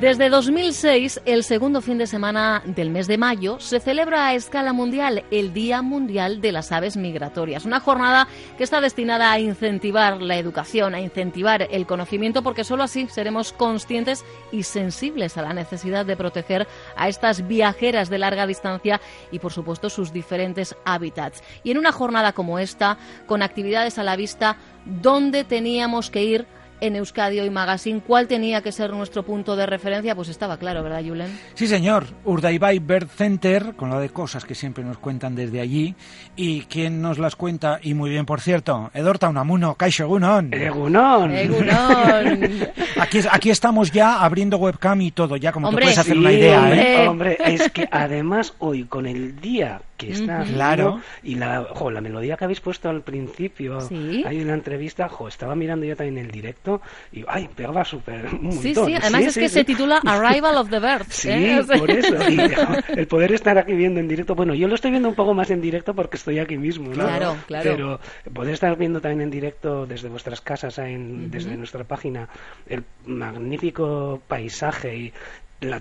Desde 2006, el segundo fin de semana del mes de mayo, se celebra a escala mundial el Día Mundial de las Aves Migratorias. Una jornada que está destinada a incentivar la educación, a incentivar el conocimiento, porque solo así seremos conscientes y sensibles a la necesidad de proteger a estas viajeras de larga distancia y, por supuesto, sus diferentes hábitats. Y en una jornada como esta, con actividades a la vista, ¿dónde teníamos que ir? En Euskadi Hoy Magazine, ¿cuál tenía que ser nuestro punto de referencia? Pues estaba claro, ¿verdad, Julen? Sí, señor. Urdaibai Bird Center, con lo de cosas que siempre nos cuentan desde allí. ¿Y quién nos las cuenta? Y muy bien, por cierto, Edorta Unamuno, Kaisho Egunon. Egunon. aquí, aquí estamos ya abriendo webcam y todo, ya como te puedes hacer una idea. Hombre, ¿eh? hombre, es que además hoy, con el día que está claro. y la, la melodía que habéis puesto al principio ahí en la entrevista jo, estaba mirando yo también el directo y ay pegaba súper sí sí además es que se titula Arrival of the Birds sí ¿eh? por eso. El poder estar aquí viendo en directo bueno yo lo estoy viendo un poco más en directo porque estoy aquí mismo ¿no? claro claro. pero poder estar viendo también en directo desde vuestras casas en, desde nuestra página el magnífico paisaje y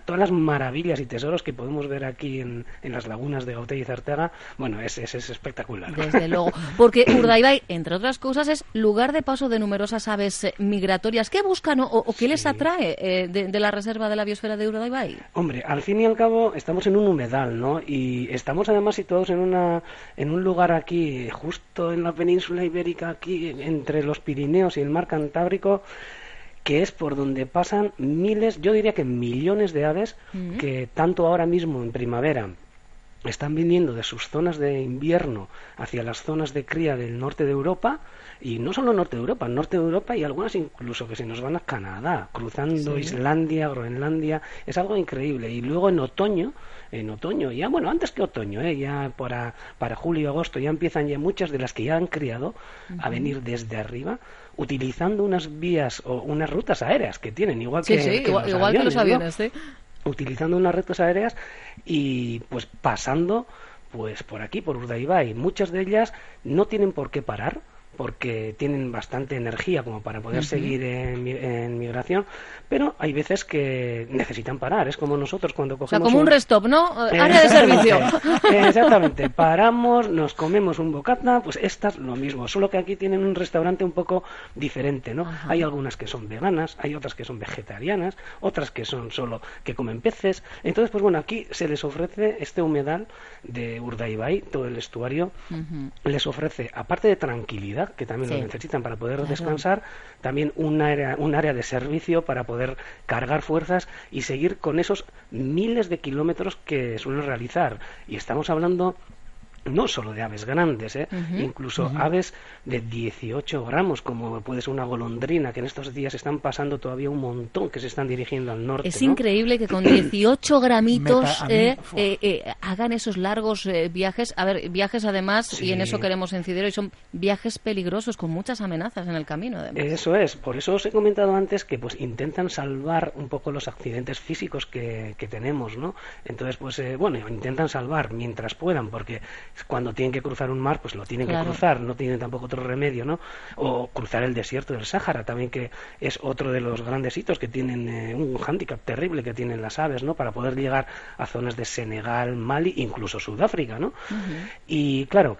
todas las maravillas y tesoros que podemos ver aquí en, las lagunas de Gauteng y Zartega, bueno, es, es, espectacular. Desde luego, porque Urdaibai, entre otras cosas, es lugar de paso de numerosas aves eh, migratorias. ¿Qué buscan o, qué les atrae eh, de, la reserva de la biosfera de Urdaibai? Hombre, al fin y al cabo estamos en un humedal, ¿no? Y estamos además situados en, una, en un lugar aquí, justo en la península ibérica, aquí entre los Pirineos y el mar Cantábrico, que es por donde pasan miles, yo diría que millones de aves que tanto ahora mismo en primavera están viniendo de sus zonas de invierno hacia las zonas de cría del norte de Europa y no solo norte de Europa, norte de Europa y algunas incluso que se nos van a Canadá, cruzando Islandia, Groenlandia, es algo increíble. Y luego en otoño, en otoño, ya bueno, antes que otoño, ¿eh? ya para, para julio y agosto ya empiezan ya muchas de las que ya han criado a venir desde arriba utilizando unas vías o unas rutas aéreas que tienen, igual que, igual, los aviones, que los aviones, utilizando unas rutas aéreas y pues pasando pues por aquí, por Urdaibai. Muchas de ellas no tienen por qué parar porque tienen bastante energía como para poder seguir en, migración, pero hay veces que necesitan parar. Es como nosotros cuando cogemos. O sea, como un, restop, ¿no? Área de servicio. Exactamente. Paramos, nos comemos un bocata, pues estas lo mismo, solo que aquí tienen un restaurante un poco diferente, ¿no? Hay algunas que son veganas, hay otras que son vegetarianas, otras que son solo que comen peces. Entonces, pues bueno, aquí se les ofrece este humedal de Urdaibai, todo el estuario, les ofrece, aparte de tranquilidad, que también lo necesitan para poder descansar, también un área, un área de servicio para poder cargar fuerzas y seguir con esos miles de kilómetros que suelen realizar. Y estamos hablando no solo de aves grandes, ¿eh? incluso aves de 18 gramos, como puede ser una golondrina, que en estos días están pasando todavía un montón que se están dirigiendo al norte. Es increíble que con 18 gramitos eh, eh, hagan esos largos viajes. A ver, viajes además, y en eso queremos incidir hoy, son viajes peligrosos con muchas amenazas en el camino. Eso es, por eso os he comentado antes que pues intentan salvar un poco los accidentes físicos que, que tenemos, ¿no? Entonces, pues bueno, intentan salvar mientras puedan, porque cuando tienen que cruzar un mar, pues lo tienen que cruzar, no tienen tampoco otro remedio, ¿no? O cruzar el desierto del Sáhara, también que es otro de los grandes hitos que tienen, eh, un hándicap terrible que tienen las aves, ¿no? Para poder llegar a zonas de Senegal, Mali, incluso Sudáfrica, ¿no? Y claro,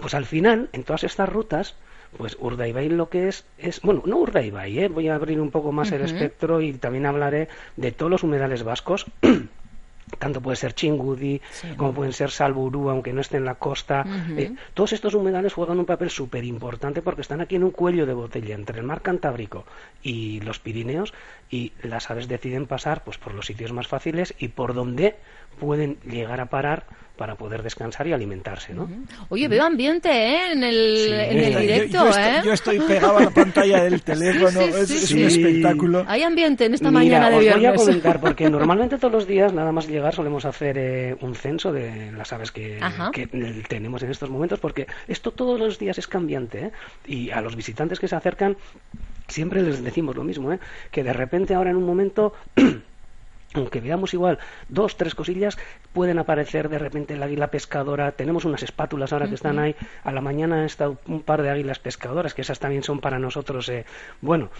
pues al final, en todas estas rutas, pues Urdaibai lo que es, es bueno, no Urdaibai, ¿eh? voy a abrir un poco más el espectro y también hablaré de todos los humedales vascos tanto puede ser Chingudi, como pueden ser Salburú, aunque no esté en la costa. Eh, todos estos humedales juegan un papel súper importante porque están aquí en un cuello de botella entre el mar Cantábrico y los Pirineos y las aves deciden pasar pues por los sitios más fáciles y por donde pueden llegar a parar para poder descansar y alimentarse, ¿no? Oye, veo ambiente ¿eh? en, el, en el directo, yo, ¿eh? Yo estoy pegado a la pantalla del teléfono, es, un espectáculo. Hay ambiente en esta mañana de viernes. voy a comentar, porque normalmente todos los días, nada más llegar, solemos hacer eh, un censo de las aves que, que, tenemos en estos momentos, porque esto todos los días es cambiante, ¿eh? Y a los visitantes que se acercan, siempre les decimos lo mismo, ¿eh? Que de repente ahora en un momento... aunque veamos igual dos, tres cosillas, pueden aparecer de repente el águila pescadora. Tenemos unas espátulas ahora que están ahí. A la mañana han estado un par de águilas pescadoras, que esas también son para nosotros, eh, bueno,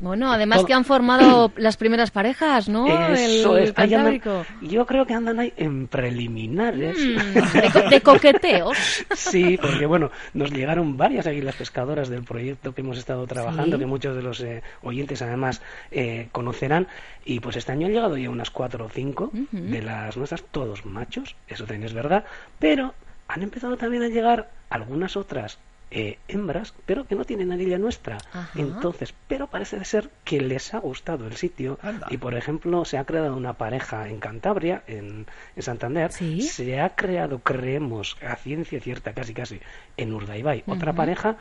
Bueno, además que han formado las primeras parejas, ¿no? Eso El es. Ahí andan- Cantábrico. yo creo que andan ahí en preliminares. Mm, de, co- de coqueteos. Sí, porque bueno, nos llegaron varias águilas pescadoras del proyecto que hemos estado trabajando, Sí. que muchos de los eh, oyentes además eh, conocerán. Y pues este año han llegado ya unas cuatro o cinco de las nuestras, todos machos, eso también es verdad. Pero han empezado también a llegar algunas otras eh, hembras, pero que no tienen anilla nuestra. Ajá. Entonces, pero parece ser que les ha gustado el sitio. Anda. Y por ejemplo, se ha creado una pareja en Cantabria, en, en Santander. Sí. Se ha creado, creemos, a ciencia cierta, casi casi, en Urdaibai, otra pareja,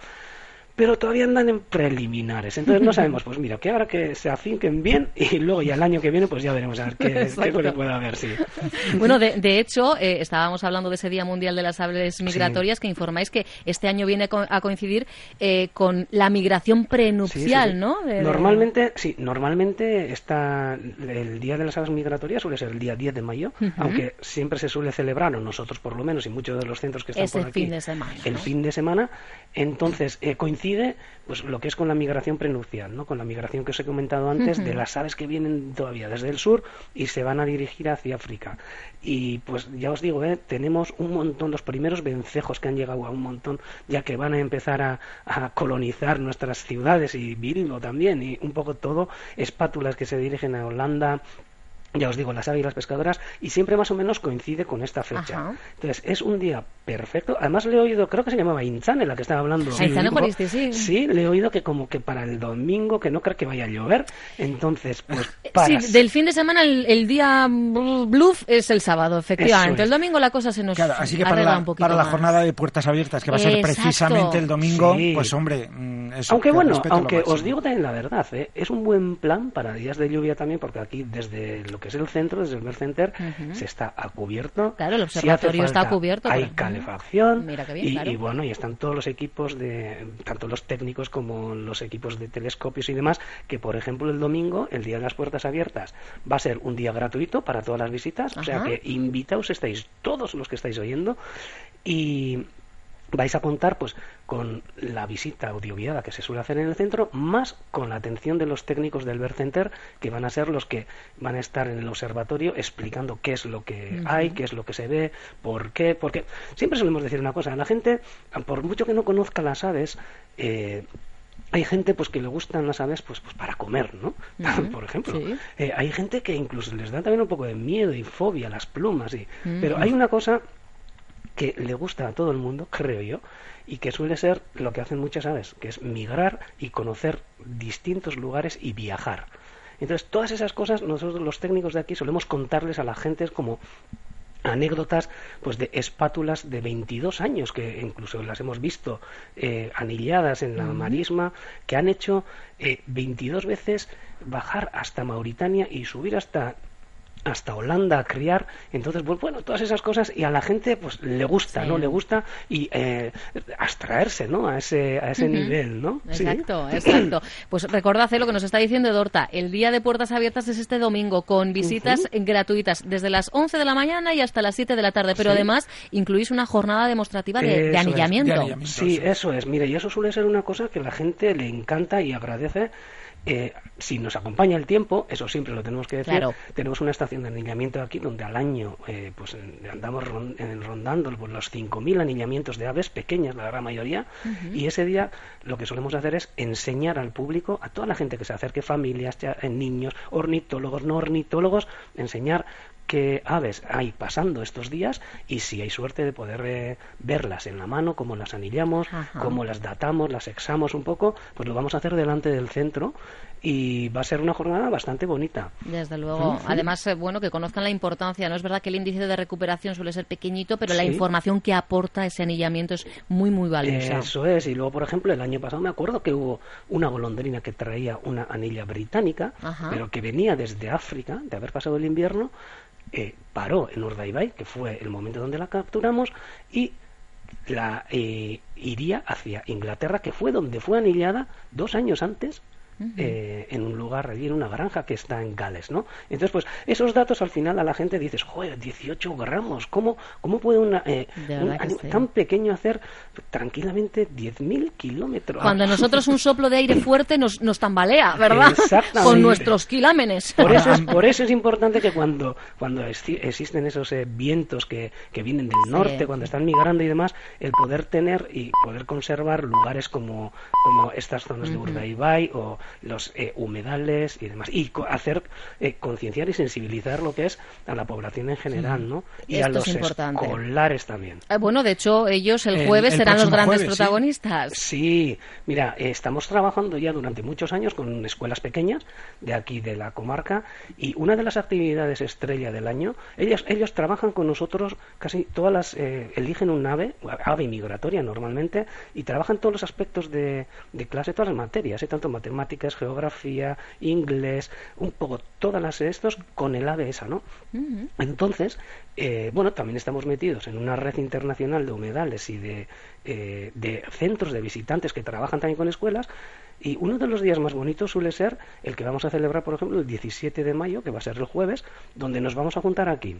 pero todavía andan en preliminares. Entonces no sabemos, pues mira, que ahora que se afinquen bien y luego ya el año que viene, pues ya veremos a ver qué, qué le puede haber, sí. Bueno, de, de hecho, eh, estábamos hablando de ese Día Mundial de las Aves Migratorias, que informáis que este año viene a coincidir eh, con la migración prenupcial, Sí, sí, sí. ¿no? De- Normalmente, sí, normalmente está el Día de las Aves Migratorias suele ser el día 10 de mayo, aunque siempre se suele celebrar, o nosotros por lo menos, y muchos de los centros que están por aquí, fin de semana, el ¿no? fin de semana. Entonces, eh, coincide pues lo que es con la migración prenupcial, ¿no? Con la migración que os he comentado antes de las aves que vienen todavía desde el sur y se van a dirigir hacia África. Y pues ya os digo, ¿eh? tenemos un montón, los primeros vencejos que han llegado a un montón, ya que van a empezar a, a colonizar nuestras ciudades y Bilbo también, y un poco todo, espátulas que se dirigen a Holanda, ya os digo, las águilas pescadoras, y siempre más o menos coincide con esta fecha. Ajá. Entonces, es un día perfecto. Además, le he oído, creo que se llamaba Inzane, la que estaba hablando. Juaristi, sí. Sí, le he oído que como que para el domingo, que no creo que vaya a llover. Entonces, pues para... Eh, Sí, del fin de semana el, el día bluff es el sábado, efectivamente. Es. El domingo la cosa se nos Claro, así que para la, un poquito para la más. jornada de puertas abiertas, que va a ser Exacto. precisamente el domingo, Sí. pues hombre, mm, eso, Aunque que bueno, aunque os digo también la verdad, ¿eh? es un buen plan para días de lluvia también, porque aquí desde lo que es el centro, desde el Mer Center, se está a cubierto. Claro, el Si observatorio está falta, cubierto, Hay calefacción. Mira qué bien, y, claro. y bueno, y están todos los equipos de, tanto los técnicos como los equipos de telescopios y demás, que por ejemplo el domingo, el día de las puertas abiertas, va a ser un día gratuito para todas las visitas, o sea que invitaos estáis todos los que estáis oyendo y vais a contar pues con la visita audioguiada que se suele hacer en el centro más con la atención de los técnicos del Ver Center que van a ser los que van a estar en el observatorio explicando qué es lo que hay, qué es lo que se ve, por qué, porque siempre solemos decir una cosa, la gente por mucho que no conozca las aves eh, hay gente pues que le gustan las aves pues, pues para comer, ¿no? Por ejemplo. sí. Eh, hay gente que incluso les da también un poco de miedo y fobia a las plumas. Y... Pero hay una cosa que le gusta a todo el mundo, creo yo, y que suele ser lo que hacen muchas aves, que es migrar y conocer distintos lugares y viajar. Entonces, todas esas cosas nosotros los técnicos de aquí solemos contarles a la gente como anécdotas pues de espátulas de 22 años que incluso las hemos visto eh, anilladas en la marisma que han hecho eh, 22 veces bajar hasta Mauritania y subir hasta hasta Holanda a criar entonces pues bueno todas esas cosas y a la gente pues le gusta Sí. no le gusta y eh, abstraerse no a ese a ese nivel no Sí. Exacto, exacto. Pues recordad eh, lo que nos está diciendo Dorta. El día de puertas abiertas es este domingo con visitas gratuitas desde las 11 de la mañana y hasta las 7 de la tarde. Pero Sí. además incluís una jornada demostrativa de, de Eso es, de anillamiento. de anillamiento. Sí, eso es. eso es. Mire, y eso suele ser una cosa que la gente le encanta y agradece. Eh, si nos acompaña el tiempo, eso siempre lo tenemos que decir. Claro. Tenemos una estación de anillamiento aquí donde al año eh, pues andamos rondando por los 5.000 anillamientos de aves pequeñas, la gran mayoría. Y ese día lo que solemos hacer es enseñar al público, a toda la gente que se acerque, familias, eh, niños, ornitólogos, no ornitólogos, enseñar qué aves hay pasando estos días y si hay suerte de poder eh, verlas en la mano, cómo las anillamos, Ajá. cómo las datamos, las examos un poco, pues lo vamos a hacer delante del centro y va a ser una jornada bastante bonita. Desde luego. Además, eh, bueno, que conozcan la importancia. No es verdad que el índice de recuperación suele ser pequeñito, pero la Sí. información que aporta ese anillamiento es muy, muy valiosa. Eso es, y luego, por ejemplo, el año pasado me acuerdo que hubo una golondrina que traía una anilla británica, Ajá. pero que venía desde África, de haber pasado el invierno, eh, paró en Urdaibai, que fue el momento donde la capturamos, y la eh, iría hacia Inglaterra, que fue donde fue anillada dos años antes eh, en un lugar allí, en una granja que está en Gales, ¿no? Entonces, pues esos datos al final a la gente dices, joder, 18 gramos, ¿cómo, cómo puede una, eh, un animal tan pequeño hacer tranquilamente 10.000 kilómetros? Cuando a nosotros un soplo de aire fuerte nos, nos tambalea, ¿verdad? Con nuestros kilámenes. Por eso, es, por eso es importante que cuando, cuando existen esos eh, vientos que, que, vienen del norte, cuando están migrando y demás, el poder tener y poder conservar lugares como, como estas zonas de Urdaibai o los eh, humedales y demás. Y hacer eh, concienciar y sensibilizar lo que es a la población en general, ¿no? Y a los escolares también. Eh, bueno, de hecho, ellos el jueves serán los grandes protagonistas. Sí, mira, estamos trabajando ya durante muchos años con escuelas pequeñas de aquí de la comarca y una de las actividades estrella del año, ellos, ellos trabajan con nosotros casi todas las, eligen un ave, ave migratoria normalmente, y trabajan todos los aspectos de, de clase, todas las materias, tanto matemáticas geografía, inglés, un poco todas las estos con el ave esa, ¿no? Entonces, eh, bueno, también estamos metidos en una red internacional de humedales y de, eh, de centros de visitantes que trabajan también con escuelas. Y uno de los días más bonitos suele ser el que vamos a celebrar, por ejemplo, el 17 de mayo, que va a ser el jueves, donde nos vamos a juntar aquí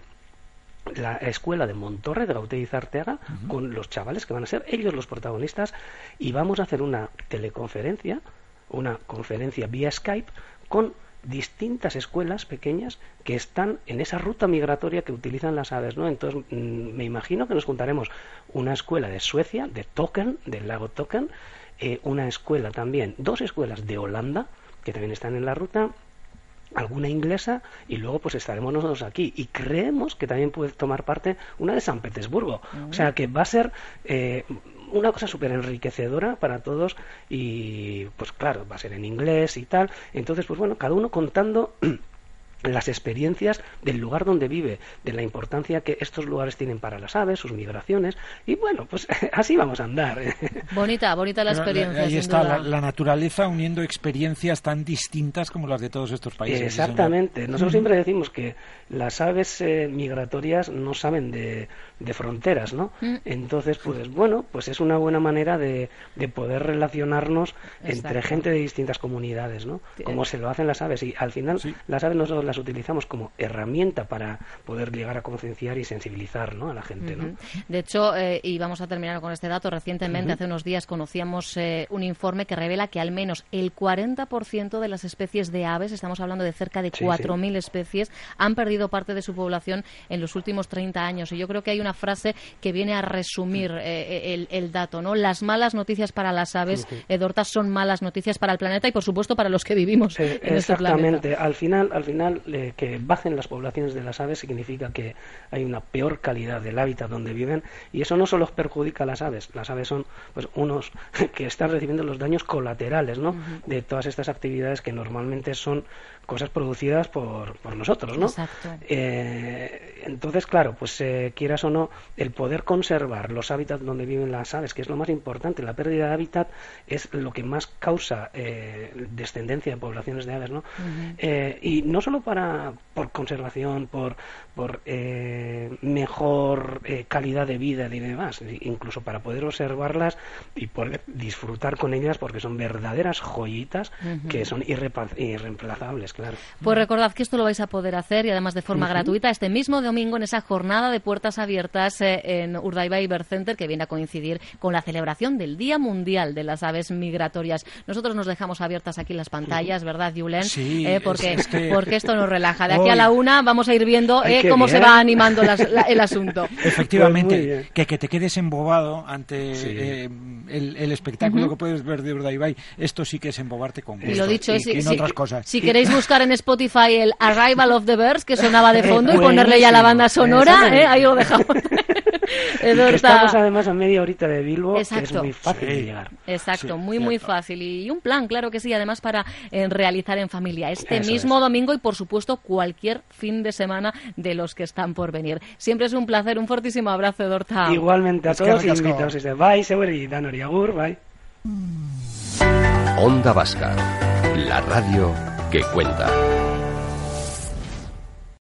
la escuela de Montorre de Gauthier Arteaga con los chavales que van a ser ellos los protagonistas y vamos a hacer una teleconferencia una conferencia vía Skype con distintas escuelas pequeñas que están en esa ruta migratoria que utilizan las aves, ¿no? Entonces, mm, me imagino que nos juntaremos una escuela de Suecia, de Token, del lago Token, eh, una escuela también, dos escuelas de Holanda, que también están en la ruta, alguna inglesa y luego pues estaremos nosotros aquí. Y creemos que también puede tomar parte una de San Petersburgo. O sea que va a ser eh, una cosa súper enriquecedora para todos y pues claro, va a ser en inglés y tal. Entonces, pues bueno, cada uno contando las experiencias del lugar donde vive, de la importancia que estos lugares tienen para las aves, sus migraciones, y bueno, pues así vamos a andar. Bonita, bonita la experiencia. Ahí está la, naturaleza uniendo experiencias tan distintas como las de todos estos países. Exactamente. Nosotros siempre decimos que las aves eh, migratorias no saben de, fronteras, ¿no? Mm. Entonces, pues bueno, pues es una buena manera de, de poder relacionarnos entre gente de distintas comunidades, ¿no? Como se lo hacen las aves. Y al final, las aves nosotros las utilizamos como herramienta para poder llegar a concienciar y sensibilizar ¿no? a la gente. ¿no? De hecho, eh, y vamos a terminar con este dato, recientemente, hace unos días, conocíamos eh, un informe que revela que al menos el 40% de las especies de aves, estamos hablando de cerca de 4.000 especies, han perdido parte de su población en los últimos 30 años. Y yo creo que hay una frase que viene a resumir eh, el, dato. ¿no? Las malas noticias para las aves, Edortas, son malas noticias para el planeta y, por supuesto, para los que vivimos en este planeta. Exactamente. Al final, al final que bajen las poblaciones de las aves significa que hay una peor calidad del hábitat donde viven y eso no solo perjudica a las aves, las aves son pues unos que están recibiendo los daños colaterales ¿no? de todas estas actividades que normalmente son cosas producidas por, por nosotros, ¿no? Exacto. Eh, entonces, claro, pues eh, quieras o no, el poder conservar los hábitats donde viven las aves, que es lo más importante, la pérdida de hábitat es lo que más causa eh, descendencia de poblaciones de aves, ¿no? y no solo para por conservación, por, por mejor calidad de vida y demás, incluso para poder observarlas y poder disfrutar con ellas, porque son verdaderas joyitas que son irreemplazables. Pues recordad que esto lo vais a poder hacer y además de forma gratuita este mismo domingo en esa jornada de puertas abiertas eh, en Urdaibai Bird Center que viene a coincidir con la celebración del Día Mundial de las Aves Migratorias. Nosotros nos dejamos abiertas aquí las pantallas, ¿verdad, Julen? Sí, eh, porque, porque esto nos relaja. De aquí a la una vamos a ir viendo eh, cómo se va animando el asunto. Efectivamente, pues que, te quedes embobado ante el, espectáculo que puedes ver de Urdaibai. Esto sí que es embobarte con gusto. Y lo dicho, y, otras cosas. Si queréis buscar en Spotify el Arrival of the Birds, que sonaba de fondo, y ponerle ya la banda sonora, ¿eh? ahí lo dejamos. estamos además a media horita de Bilbo, que es muy fácil de llegar. Exacto, muy, muy fácil. Y un plan, claro que sí, además para eh, realizar en familia este mismo domingo y, por supuesto, cualquier fin de semana de los que están por venir. Siempre es un placer, un fortísimo abrazo, Dorta. Igualmente a todos y invitados. Bye, y Danoriagur, bye. Onda Vasca, la radio que cuenta.